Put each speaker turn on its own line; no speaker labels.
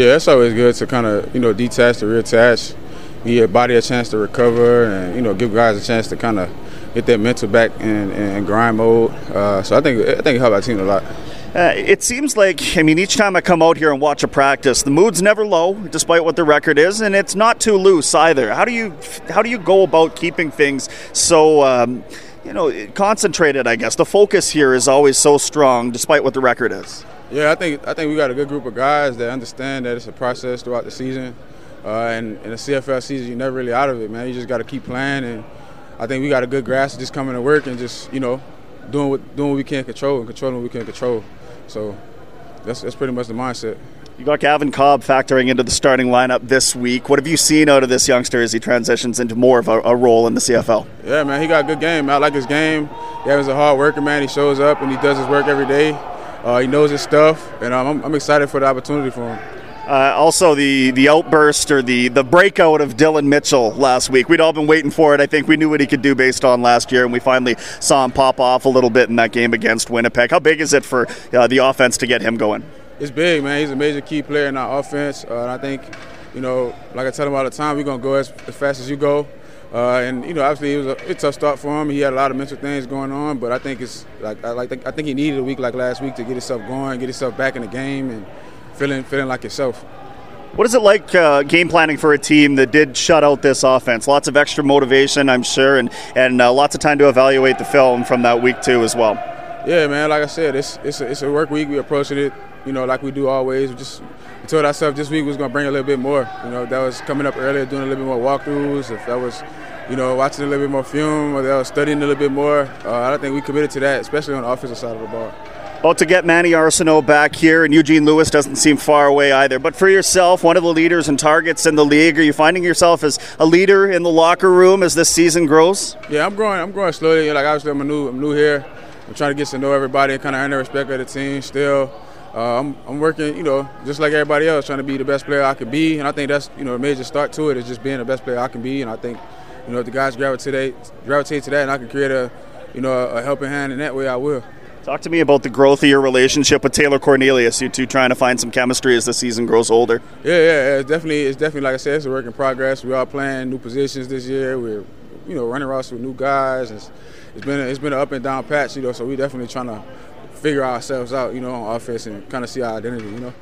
Yeah, it's always good to kind of you know detach to reattach, give your body a chance to recover, and you know give guys a chance to kind of get that mental back in, in grind mode. Uh, so I think I think it helped our team a lot.
Uh, it seems like, I mean, each time I come out here and watch a practice, the mood's never low, despite what the record is, and it's not too loose either. How do you how do you go about keeping things so? Um, you know, concentrated. I guess the focus here is always so strong, despite what the record is.
Yeah, I think I think we got a good group of guys that understand that it's a process throughout the season, uh, and in the CFL season, you're never really out of it, man. You just got to keep playing, and I think we got a good grasp of just coming to work and just you know doing what doing what we can control and controlling what we can control. So that's that's pretty much the mindset.
You got Gavin Cobb factoring into the starting lineup this week. What have you seen out of this youngster as he transitions into more of a, a role in the CFL?
Yeah, man, he got a good game. I like his game. Gavin's a hard worker, man. He shows up and he does his work every day. Uh, he knows his stuff, and um, I'm, I'm excited for the opportunity for him.
Uh, also, the the outburst or the the breakout of Dillon Mitchell last week. We'd all been waiting for it. I think we knew what he could do based on last year, and we finally saw him pop off a little bit in that game against Winnipeg. How big is it for uh, the offense to get him going?
It's big, man. He's a major key player in our offense, uh, and I think, you know, like I tell him all the time, we're gonna go as, as fast as you go. Uh, and you know, obviously, it was a, a, tough start for him. He had a lot of mental things going on, but I think it's like I like I think he needed a week like last week to get himself going, get himself back in the game, and feeling feeling like himself.
What is it like uh, game planning for a team that did shut out this offense? Lots of extra motivation, I'm sure, and and uh, lots of time to evaluate the film from that week too as well.
Yeah, man. Like I said, it's it's a, it's a work week. We approached it, you know, like we do always. We just we told ourselves this week was going to bring a little bit more. You know, that was coming up earlier, doing a little bit more walkthroughs. If that was, you know, watching a little bit more film, or that was studying a little bit more. Uh, I don't think we committed to that, especially on the offensive side of the ball.
Well, to get Manny Arceneaux back here, and Eugene Lewis doesn't seem far away either. But for yourself, one of the leaders and targets in the league, are you finding yourself as a leader in the locker room as this season grows?
Yeah, I'm growing. I'm growing slowly. Like obviously, I'm new. I'm new here. I'm trying to get to know everybody and kind of earn the respect of the team. Still, uh, I'm, I'm working. You know, just like everybody else, trying to be the best player I can be. And I think that's you know a major start to it is just being the best player I can be. And I think you know if the guys gravitate gravitate to that, and I can create a you know a, helping hand in that way, I will.
Talk to me about the growth of your relationship with Taylor Cornelius. You two trying to find some chemistry as the season grows older.
Yeah, yeah, it's definitely, it's definitely like I said, it's a work in progress. We are playing new positions this year. We're, you know, running roster with new guys. It's, it's been, a, it's been an up and down patch, you know. So we definitely trying to figure ourselves out, you know, on offense and kind of see our identity, you know.